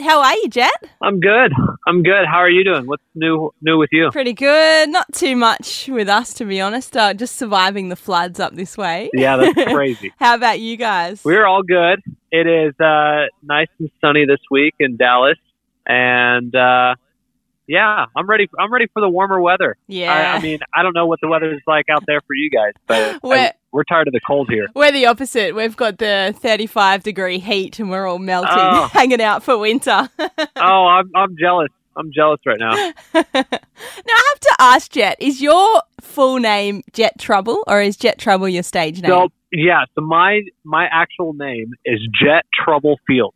How are you, Jet? I'm good. I'm good. How are you doing? What's new new with you? Pretty good. Not too much with us, to be honest. Uh, just surviving the floods up this way. Yeah, that's crazy. How about you guys? We're all good. It is uh, nice and sunny this week in Dallas, and uh, yeah, I'm ready. I'm ready for the warmer weather. Yeah. I, I mean, I don't know what the weather is like out there for you guys, but We're- I- we're tired of the cold here. We're the opposite. We've got the 35 degree heat and we're all melting, Oh. hanging out for winter. Oh, I'm I'm jealous. I'm jealous right now. now, I have to ask Jet, is your full name Jet Trouble or is Jet Trouble your stage name? So yeah, so my my actual name is Jet Troublefield,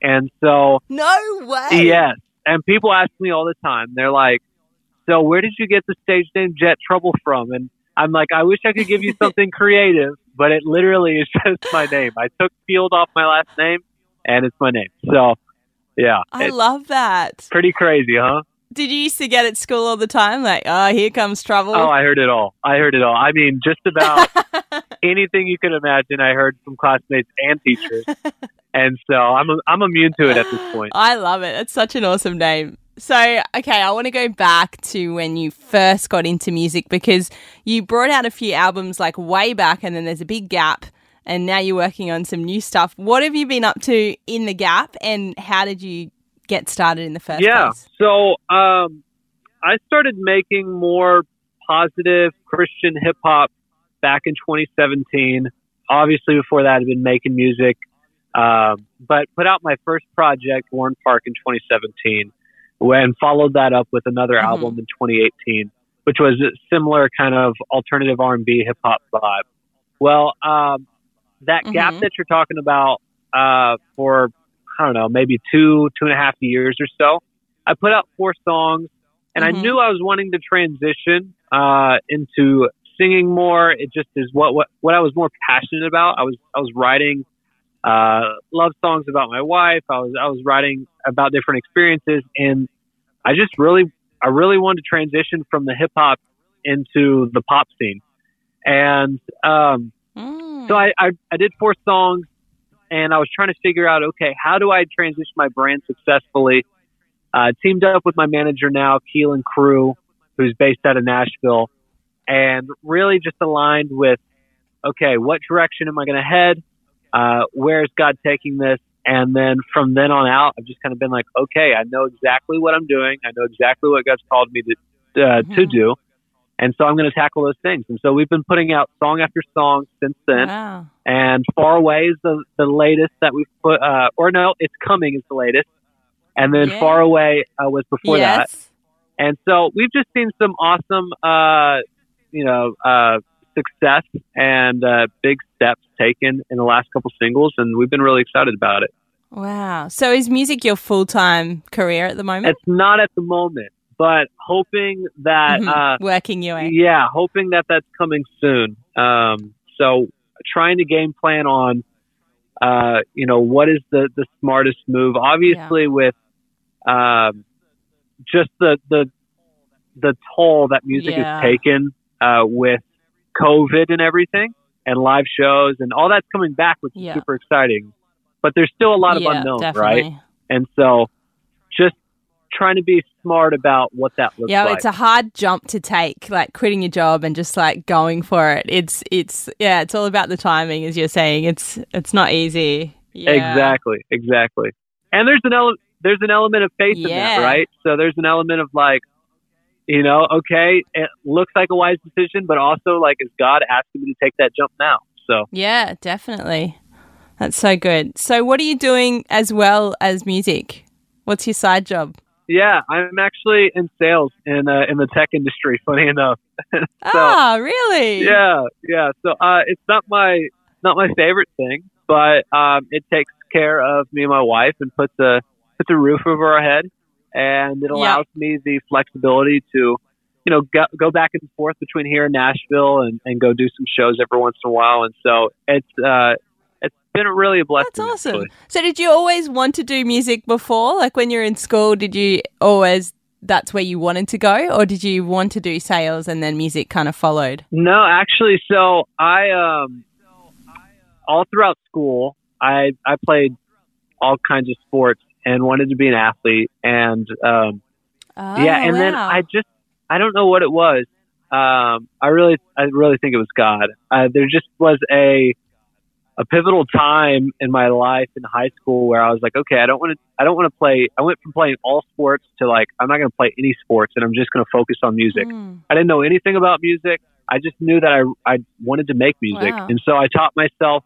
and so no way. Yes. And people ask me all the time. They're like, "So where did you get the stage name Jet Trouble from?" And I'm like, "I wish I could give you something creative, but it literally is just my name. I took Field off my last name, and it's my name. So, yeah, I love that. pretty crazy, huh? Did you used to get at school all the time? Like, oh, here comes trouble. Oh, I heard it all. I heard it all. I mean, just about anything you could imagine. I heard from classmates and teachers, and so I'm I'm immune to it at this point. I love it. It's such an awesome name. So, okay, I want to go back to when you first got into music because you brought out a few albums like way back and then there's a big gap and now you're working on some new stuff. What have you been up to in the gap and how did you get started in the first yeah. place? So um, I started making more positive Christian hip hop back in 2017. Obviously, before that, I'd been making music, um, but put out my first project, Warren Park, in 2017, and followed that up with another Mhm. album in 2018, which was a similar kind of alternative R&B hip hop vibe. Well, um, that gap Mhm. that you're talking about uh, for I don't know, maybe two, two and a half years or so. I put out four songs, and Mhm. I knew I was wanting to transition uh, into singing more. It just is what, what what I was more passionate about. I was I was writing uh, love songs about my wife. I was I was writing about different experiences, and I just really I really wanted to transition from the hip hop into the pop scene, and um, Mm. so I, I, I did four songs and I was trying to figure out, okay, how do I transition my brand successfully? Uh, teamed up with my manager now, Keelan Crew, who's based out of Nashville, and really just aligned with, okay, what direction am I going to head? Uh, where is God taking this? And then from then on out, I've just kind of been like, okay, I know exactly what I'm doing. I know exactly what God's called me to, uh, to Mhm. do. And so I'm going to tackle those things. And so we've been putting out song after song since then Wow. and Far Away is the, the latest that we've put, uh, or no, It's Coming is the latest. And then Yeah. Far Away uh, was before that. And so we've just seen some awesome, uh, you know, uh, success and uh, big steps taken in the last couple singles, and we've been really excited about it. Wow. So is music your full time career at the moment? It's not at the moment, but hoping that, Mhm. uh, Working your way. yeah, hoping that that's coming soon. Um, so trying to game plan on, uh, you know, what is the, the smartest move? Obviously, with um, just the the the toll that music Yeah. has taken uh, with COVID and everything, and live shows and all that's coming back, which is Yeah. super exciting. But there's still a lot of yeah, unknowns, definitely. right? And so, just trying to be smart about what that looks Yeah, like. it's a hard jump to take, like quitting your job and just like going for it. It's it's yeah, it's all about the timing, as you're saying. It's it's not easy. Yeah. Exactly, exactly. And there's an ele- there's an element of faith in that, right? So there's an element of like, you know, okay, it looks like a wise decision, but also like, is God asking me to take that jump now? So Yeah, definitely. That's so good. So, what are you doing as well as music? What's your side job? yeah, I'm actually in sales in uh, in the tech industry. Funny enough. so ah, really? yeah, yeah. So uh, it's not my not my favorite thing, but um, it takes care of me and my wife and puts a puts a roof over our head. And it allows me the flexibility to, you know, go, go back and forth between here and Nashville and, and go do some shows every once in a while. And so it's uh, it's been really a blessing. That's awesome. actually. So, did you always want to do music before? Like when you were in school, did you always that's where you wanted to go, or did you want to do sales and then music kind of followed? No, actually, so I um, all throughout school, I I played all kinds of sports and wanted to be an athlete, and um, Oh, yeah, and then. I just I don't know what it was. Um, I really I really think it was God. Uh, there just was a a pivotal time in my life in high school where I was like, okay, I don't want to I don't want to play. I went from playing all sports to like I'm not going to play any sports, and I'm just going to focus on music. Mm. I didn't know anything about music. I just knew that I I wanted to make music, Wow. and so I taught myself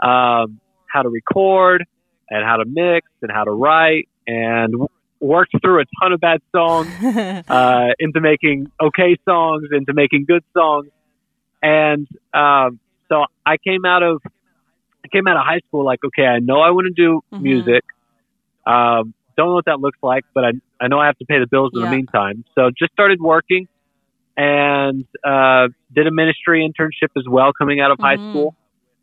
um, how to record and how to mix and how to write, and worked through a ton of bad songs uh, into making okay songs, into making good songs, and um, so I came out of I came out of high school like, okay, I know I want to do Mhm. music. Um, don't know what that looks like, but I I know I have to pay the bills in Yeah. the meantime. So just started working and uh, did a ministry internship as well coming out of high Mhm. school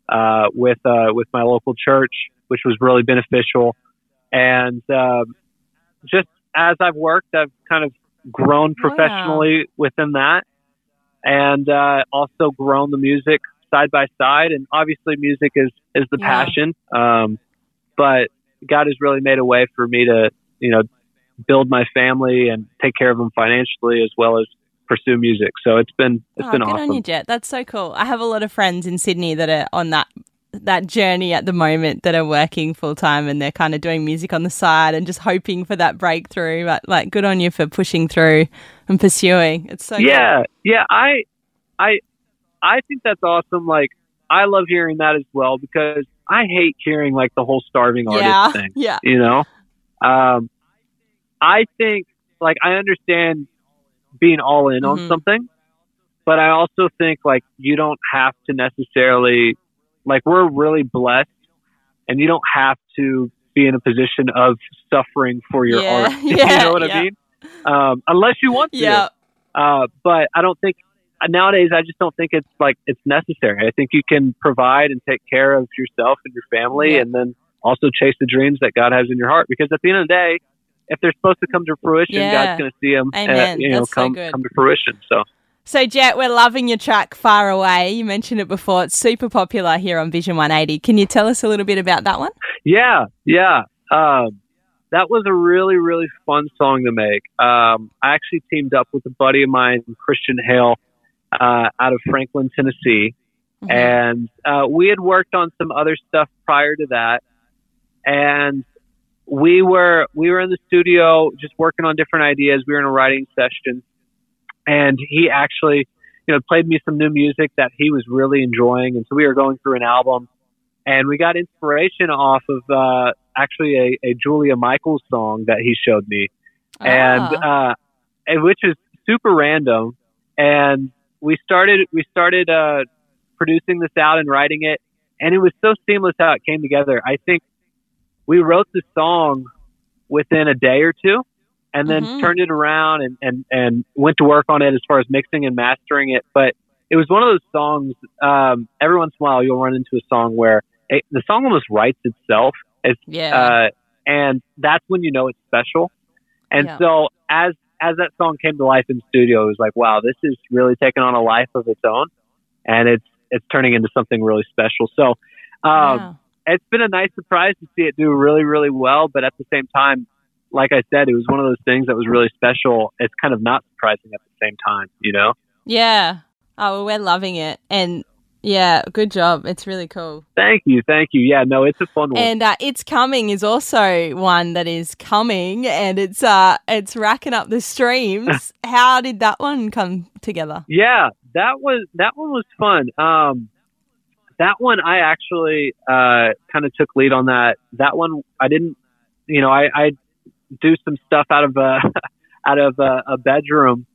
uh, with uh, with my local church, which was really beneficial. And um, just as I've worked, I've kind of grown professionally within that, and uh, also grown the music side by side. And obviously, music is is the Yeah. passion. Um, but God has really made a way for me to, you know, build my family and take care of them financially as well as pursue music. So it's been it's Oh, been good awesome. on you, Jet. That's so cool. I have a lot of friends in Sydney that are on that that journey at the moment that are working full time and they're kind of doing music on the side and just hoping for that breakthrough. But like, good on you for pushing through and pursuing. It's so yeah yeah i i i think that's awesome like i love hearing that as well because i hate hearing like the whole starving artist yeah, thing yeah, you know um i think like i understand being all in Mhm. on something but i also think like you don't have to necessarily like we're really blessed and you don't have to be in a position of suffering for your Yeah, art you yeah, know what yeah. i mean um unless you want to yeah. uh, but I don't think nowadays. I just don't think it's like it's necessary. I think you can provide and take care of yourself and your family, and then also chase the dreams that God has in your heart. Because at the end of the day, if they're supposed to come to fruition, Yeah. God's going to see them. Amen. you know, That's so come good. come to fruition. So So, Jet, we're loving your track "Far Away." You mentioned it before; it's super popular here on Vision 180. Can you tell us a little bit about that one? yeah, yeah. Um, that was a really, really fun song to make. Um, I actually teamed up with a buddy of mine, Christian Hale, uh, out of Franklin, Tennessee. Mhm. and uh, we had worked on some other stuff prior to that and we were we were in the studio just working on different ideas we were in a writing session and he actually you know played me some new music that he was really enjoying and so we were going through an album and we got inspiration off of uh, actually a, a Julia Michaels song that he showed me and Ah. uh, and which is super random. And we started we started uh, producing this out and writing it, and it was so seamless how it came together. I think we wrote the song within a day or two, and then Mhm. turned it around and, and and went to work on it as far as mixing and mastering it. But it was one of those songs. Um, every once in a while, you'll run into a song where it, the song almost writes itself. It's yeah, uh, and that's when you know it's special. And Yeah. so as as that song came to life in studio, it was like, wow, this is really taking on a life of its own, and it's it's turning into something really special. So um, Wow. It's been a nice surprise to see it do really really well, but at the same time, like I said, it was one of those things that was really special. It's kind of not surprising at the same time, you know. yeah. Oh, well, we're loving it, and yeah, good job. It's really cool. Thank you, thank you. Yeah, no, it's a fun one. And uh, it's coming is also one that is coming, and it's uh, it's racking up the streams. How did that one come together? Yeah, that was that one was fun. Um, that one I actually uh, kind of took lead on that. That one I didn't, you know, I, I do some stuff out of a out of a, a bedroom,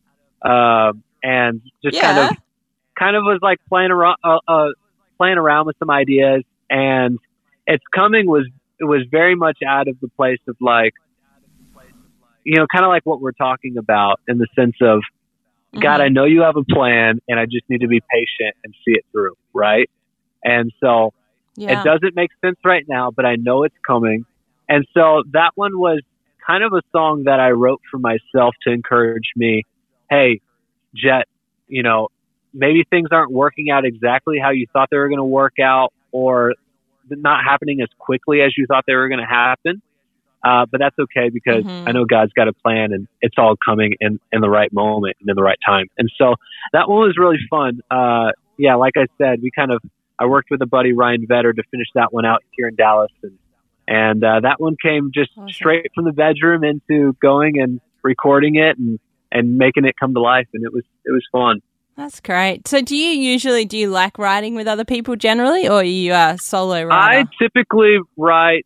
um, and just kind of kind of was like playing around uh, uh, playing around with some ideas. And it's coming was it was very much out of the place of like you know, kind of like what we're talking about in the sense of, God, Mhm. I know you have a plan, and I just need to be patient and see it through, right? And so yeah. it doesn't make sense right now, but I know it's coming. And so that one was kind of a song that I wrote for myself to encourage me. Hey, Jet, you know, maybe things aren't working out exactly how you thought they were going to work out or not happening as quickly as you thought they were going to happen. Uh, but that's okay because Mhm. I know God's got a plan and it's all coming in, in the right moment and in the right time. And so that one was really fun. Uh, yeah, like I said, we kind of, I worked with a buddy, Ryan Vetter, to finish that one out here in Dallas. And, and uh, that one came just Awesome. straight from the bedroom into going and recording it and, and making it come to life. And it was, it was fun. That's great. So, do you usually do you like writing with other people generally, or are you a solo I typically write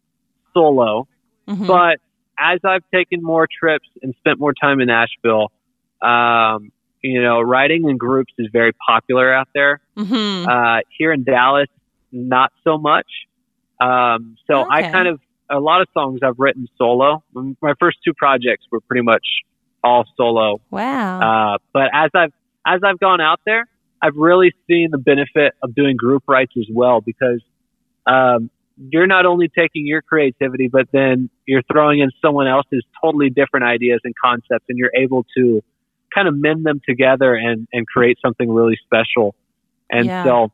solo. Mhm. But as I've taken more trips and spent more time in Nashville, um, you know, writing in groups is very popular out there. Mhm. Uh, here in Dallas, not so much. Um, so I kind of a lot of songs I've written solo. My first two projects were pretty much all solo. wow. Uh, but as I've as I've gone out there, I've really seen the benefit of doing group writes as well because um, you're not only taking your creativity, but then you're throwing in someone else's totally different ideas and concepts, and you're able to kind of mend them together and and create something really special. And Yeah. so,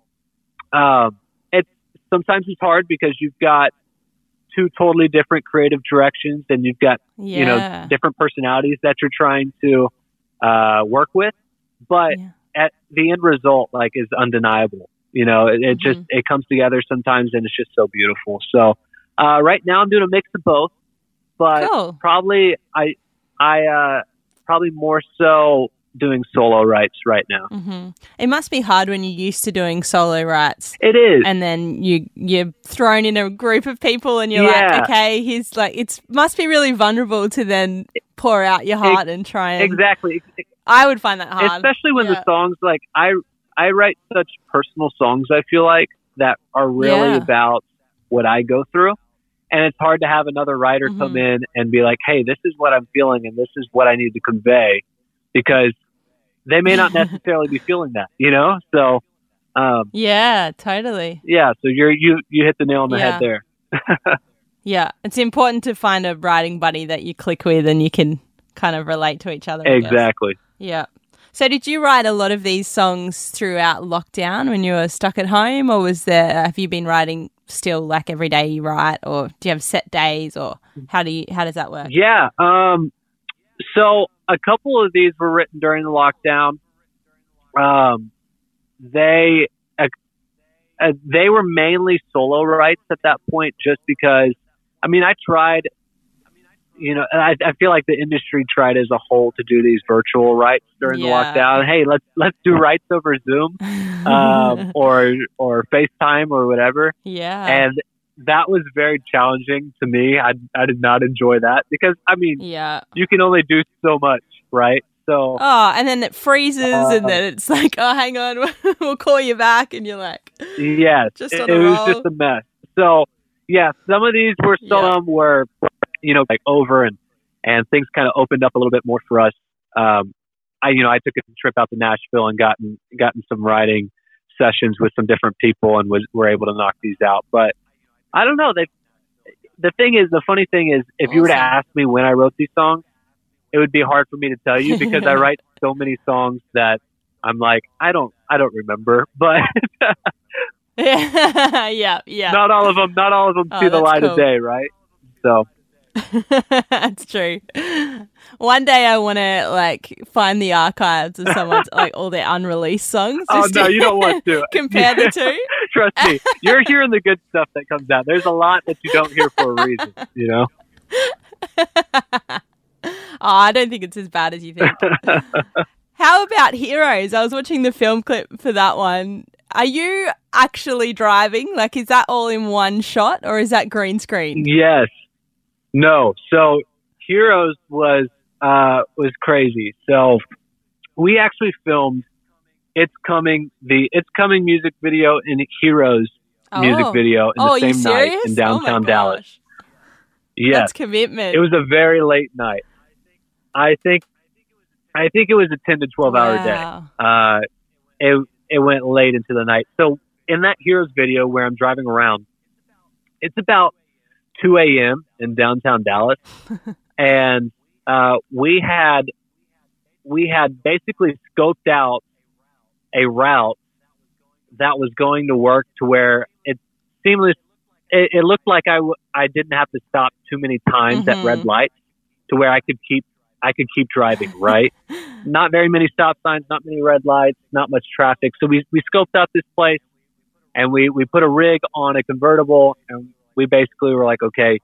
um, it's sometimes it's hard because you've got two totally different creative directions, and you've got yeah. you know different personalities that you're trying to uh, work with but Yeah. at the end result like is undeniable you know it, it just Mm-hmm. it comes together sometimes and it's just so beautiful so uh, right now i'm doing a mix of both but Cool. probably i i uh, probably more so doing solo writes right now hmm It must be hard when you're used to doing solo writes. it is And then you you're thrown in a group of people, and you're Yeah. like, okay, he's like, it's must be really vulnerable to then pour out your heart and try and. exactly I would find that hard, especially when Yeah. the songs like I I write such personal songs I feel like that are really Yeah. about what I go through and it's hard to have another writer come Mhm. in and be like hey this is what I'm feeling and this is what I need to convey because they may not necessarily be feeling that you know so um Yeah, totally. yeah so you're you you hit the nail on the Yeah. head there Yeah, it's important to find a writing buddy that you click with and you can kind of relate to each other. Exactly Yeah. So, did you write a lot of these songs throughout lockdown when you were stuck at home, or was there? Have you been writing still like every day you write, or do you have set days, or how do you? How does that work? Yeah. Um, so a couple of these were written during the lockdown. Um, they uh, uh, they were mainly solo writes at that point, just because. I mean, I tried. You know, and I, I feel like the industry tried as a whole to do these virtual writes during Yeah. the lockdown. Hey, let's let's do writes over Zoom um, or or FaceTime or whatever yeah. and that was very challenging to me. I I did not enjoy that because I mean yeah. you can only do so much, right? So Oh, and then it freezes, and Uh, then it's like, oh, hang on, we'll call you back, and you're like, yes, Just it, it was just a mess. So yeah, some of these were Yeah. some were you know like over and and things kind of opened up a little bit more for us. Um, I you know I took a trip out to Nashville and gotten gotten some writing sessions with some different people and was were able to knock these out. But I don't know. They the thing is the funny thing is if you were to ask me when I wrote these songs, it would be hard for me to tell you because I write so many songs that I'm like I don't I don't remember. But yeah, yeah. not all of them not all of them Oh, see the light cool. of day, right? So That's true. One day I want to like find the archives of someone's like all their unreleased songs. oh no, you don't want to compare the two. Trust me, you're hearing the good stuff that comes out. There's a lot that you don't hear for a reason, you know. oh, I don't think it's as bad as you think. How about Heroes? I was watching the film clip for that one. Are you actually driving? Like, is that all in one shot or is that green screen? Yes. No. So Heroes was uh was crazy. So we actually filmed It's Coming the It's Coming music video and Heroes music Oh. video in Oh, the same night in Oh downtown Dallas. gosh. Yes. That's commitment. It was a very late night. I think I think it was a ten to twelve hour day. Uh, it it went late into the night. So in that Heroes video where I'm driving around, it's about 2 a.m. in downtown Dallas, and uh, we had we had basically scoped out a route that was going to work to where it seamless. It, it looked like I w- I didn't have to stop too many times at Mhm. red lights to where I could keep I could keep driving right not very many stop signs, not many red lights, not much traffic. So we, we scoped out this place and we, we put a rig on a convertible and we basically were like, okay,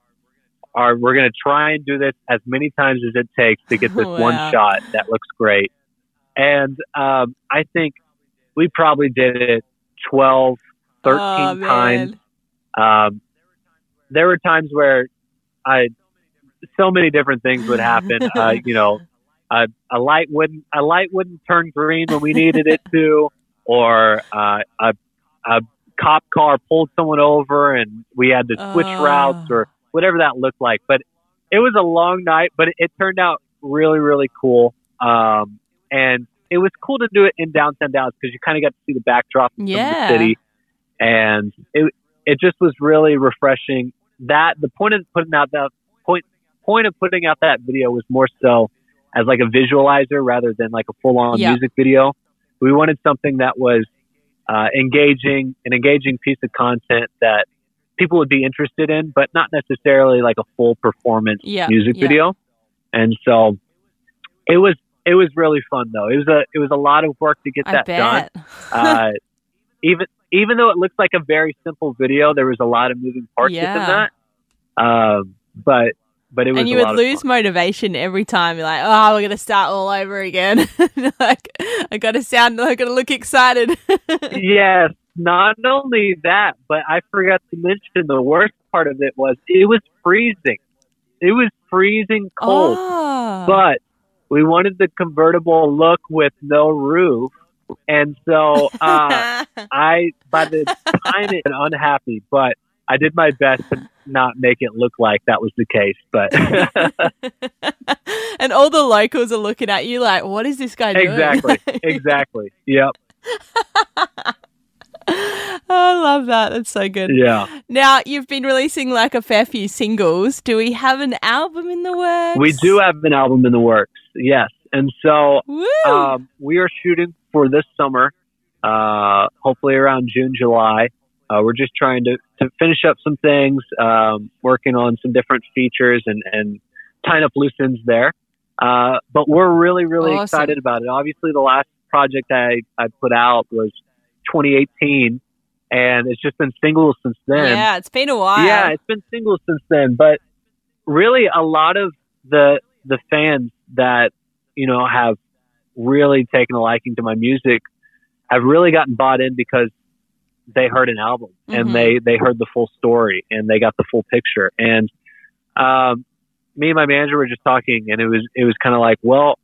our, we're going to try and do this as many times as it takes to get this Wow. one shot that looks great. And um, I think we probably did it 12, 13 Oh, times. Um, there were times where I, so many different things would happen. uh, you know, a, a light wouldn't a light wouldn't turn green when we needed it to, or uh, a a cop car pulled someone over and we had to switch Oh. routes or whatever that looked like. But it was a long night, but it turned out really really cool. Um, and it was cool to do it in downtown Dallas because you kind of got to see the backdrop of the city, and it it just was really refreshing. That the point of putting out that point point of putting out that video was more so as like a visualizer rather than like a full on Yeah. music video. We wanted something that was uh, engaging, an engaging piece of content that people would be interested in, but not necessarily like a full performance Yeah, music yeah. video. And so it was it was really fun though. It was a it was a lot of work to get I that done uh, even even though it looks like a very simple video, there was a lot of moving parts Yeah. within that. Um, but but it was and you a would lot lose fun. motivation every time. You're like, oh, we're gonna start all over again. like, I gotta sound, I gotta look excited. yes, not only that, but I forgot to mention the worst part of it was it was freezing. It was freezing cold, Oh. but we wanted the convertible look with no roof, and so uh, I by the time it unhappy, but I did my best to not make it look like that was the case. But and all the locals are looking at you like, what is this guy doing? exactly, exactly. Yep. I love that. That's so good. Yeah. Now, you've been releasing like a fair few singles. Do we have an album in the works? We do have an album in the works. Yes. And so um, we are shooting for this summer, uh, hopefully around June, July. Uh, we're just trying to, to finish up some things, um, working on some different features and, and tying up loose ends there. Uh, but we're really, really Awesome. excited about it. Obviously, the last project I, I put out was 2018, and it's just been singles since then. yeah, it's been a while. Yeah, it's been singles since then, but really a lot of the the fans that you know have really taken a liking to my music have really gotten bought in because they heard an album Mhm. and they they heard the full story and they got the full picture and um me and my manager were just talking and it was it was kind of like well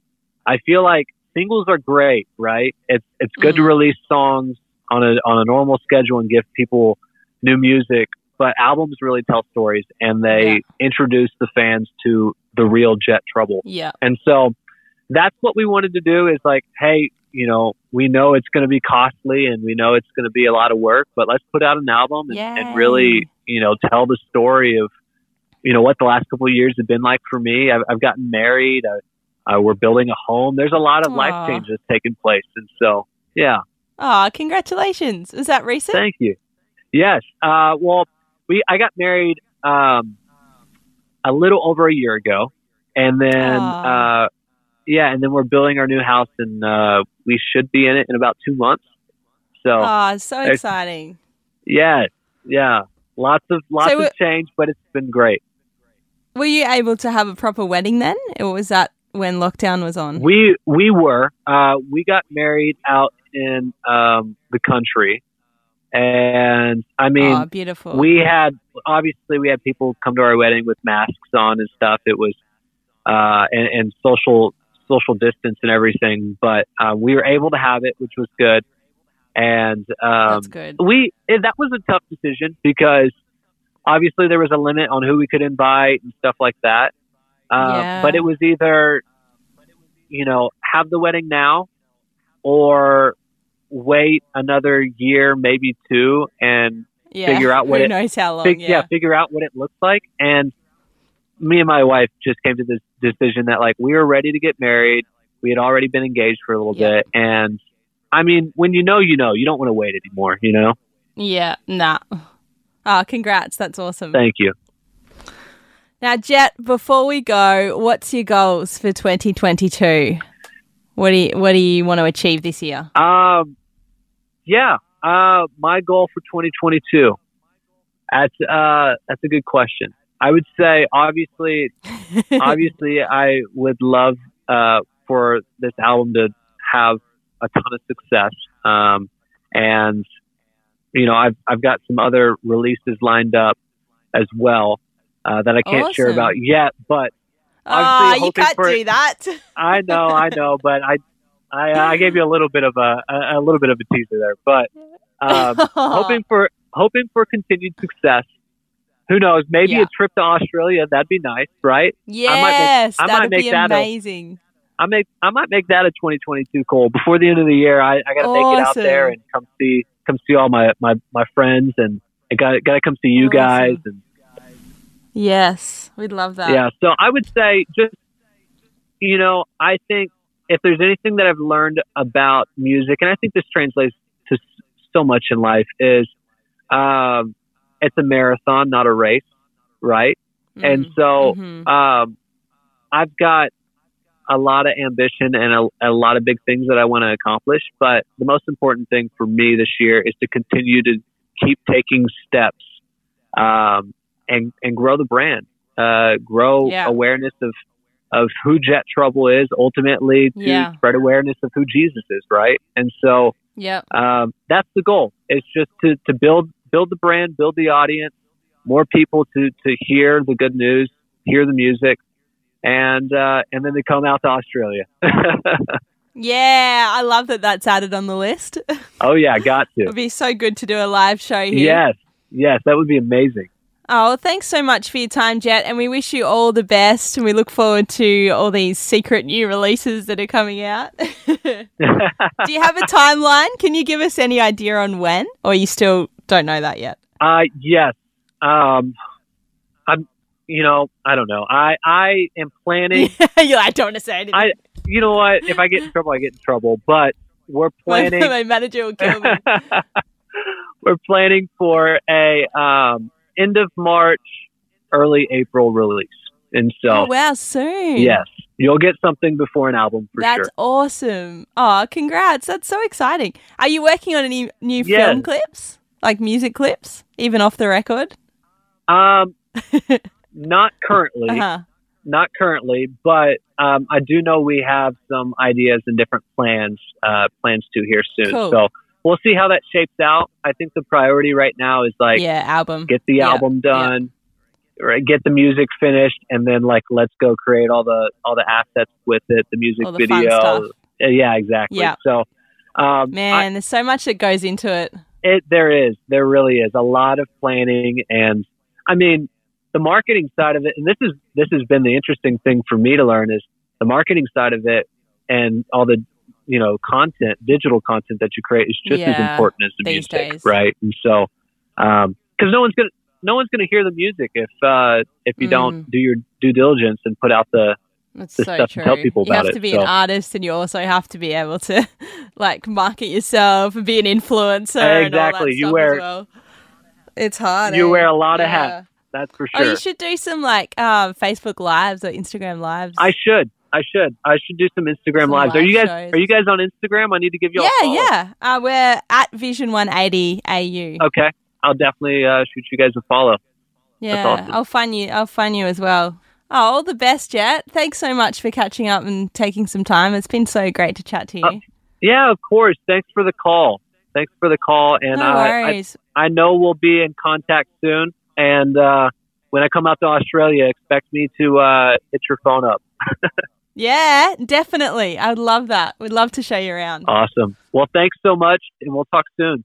I feel like singles are great right it's it's good to Mhm. release songs on a on a normal schedule and give people new music but albums really tell stories and they introduce the fans to the real Jet Trouble Yeah. and so that's what we wanted to do is like, hey, you know, we know it's going to be costly and we know it's going to be a lot of work, but let's put out an album and, and really, you know, tell the story of, you know, what the last couple of years have been like for me. I've, I've gotten married. Uh, we're building a home. There's a lot of Aw. life changes taking place. And so, yeah, Oh, congratulations. Was that recent? thank you. Yes. Uh, well, we, I got married, um, a little over a year ago and then, Aw. uh, yeah, and then we're building our new house, and uh, we should be in it in about two months. So, Oh, so exciting. yeah, yeah, lots of lots So, of change, but it's been great. Were you able to have a proper wedding then? Or was that when lockdown was on? We we were uh, we got married out in um, the country, and I mean, oh, beautiful. we had obviously we had people come to our wedding with masks on and stuff. It was uh, and, and social social distance and everything, but uh, we were able to have it, which was good. And um, good. we eh, that was a tough decision because obviously there was a limit on who we could invite and stuff like that. Uh, Yeah. But it was either you know, have the wedding now or wait another year, maybe two, and Yeah. figure out what Who it- knows how long? fig- yeah. yeah, figure out what it looks like. And me and my wife just came to this decision that like we were ready to get married. We had already been engaged for a little Yeah. bit, and I mean, when you know, you know, you don't want to wait anymore. You know. Yeah, nah. Oh, congrats. That's awesome. Thank you. Now, Jet, before we go, what's your goals for 2022? What do you what do you want to achieve this year? Um, yeah. Uh, my goal for 2022. That's uh, that's a good question. I would say, obviously, obviously, I would love uh, for this album to have a ton of success. Um, and you know, I've I've got some other releases lined up as well uh, that I can't share about yet. But Obviously, you can't for- do that. I know, I know, but I I, I gave you a little bit of a, a a little bit of a teaser there. But um, hoping for hoping for continued success. Who knows? Maybe Yeah. a trip to Australia. That'd be nice, right? yes, I might make be that a- amazing. I make I might make that a 2022 goal before the end of the year. I, I got to make it out there and come see come see all my my, my friends and I got got to come see you Awesome. guys and Yes, we'd love that. yeah. So I would say just you know I think if there's anything that I've learned about music, and I think this translates to so much in life, is um, it's a marathon, not a race, right? And Mm, so mhm. um, I've got a lot of ambition and a, a lot of big things that I want to accomplish. But the most important thing for me this year is to continue to keep taking steps um, and and grow the brand, uh, grow Yeah. awareness of of who Jet Trouble is, ultimately to Yeah. spread awareness of who Jesus is, right? And so Yep. um, that's the goal. It's just to, to build build the brand, build the audience, more people to to hear the good news, hear the music, and uh, and then they come out to Australia. Yeah, I love that that's added on the list. oh yeah, got to. It'd be so good to do a live show here. Yes, yes, that would be amazing. Oh, well, thanks so much for your time, Jet, and we wish you all the best. And we look forward to all these secret new releases that are coming out. Do you have a timeline? Can you give us any idea on when, or are you still don't know that yet? uh, yes, um, I'm. You know, I don't know. I I am planning. You're I don't want to say anything. I you know what? If I get in trouble, I get in trouble. But we're planning. my manager will kill me. we're planning for a um, end of March, early April release, and so oh wow, soon. yes, you'll get something before an album for sure. That's sure. awesome. Oh, congrats. That's so exciting. Are you working on any new Yes. film clips? Like music clips? Even off the record? Um, not currently, Uh-huh. not currently, but um, I do know we have some ideas and different plans uh, plans to here soon. Cool. So we'll see how that shapes out. I think the priority right now is like yeah, album. get the Yeah, album done, right, get the music finished, and then like let's go create all the all the assets with it, the music the video. Yeah, exactly. Yeah. So, um, Man, there's so much that goes into it. It there is there really is a lot of planning, and I mean the marketing side of it. And this is this has been the interesting thing for me to learn is the marketing side of it, and all the you know content, digital content that you create is just as important as the music, days. right? And so, because no one's gonna no one's gonna hear the music if uh, if you Mm. don't do your due diligence and put out the That's the so stuff to true. tell people you about have to be so. an artist and you also have to be able to like market yourself and be an influencer. and all that Exactly. You stuff wear- as well. It's hard. you eh? wear a lot of hats. That's for sure. Oh, sure. you should do some like um, Facebook lives or Instagram lives. I should. I should. I should do some Instagram Some lives. Are you guys shows. are you guys on Instagram? I need to give you a yeah, follow. yeah. Uh, we're at Vision 180 AU. Okay. I'll definitely uh, shoot you guys a follow. yeah, awesome. I'll find you. I'll find you as well. Oh, all the best, Jet. Thanks so much for catching up and taking some time. It's been so great to chat to you. Uh, Yeah, of course. Thanks for the call. Thanks for the call. And no uh, I, worries. I know we'll be in contact soon. And uh, when I come out to Australia, expect me to uh, hit your phone up. yeah, definitely. I'd love that. We'd love to show you around. Awesome. Well, thanks so much, and we'll talk soon.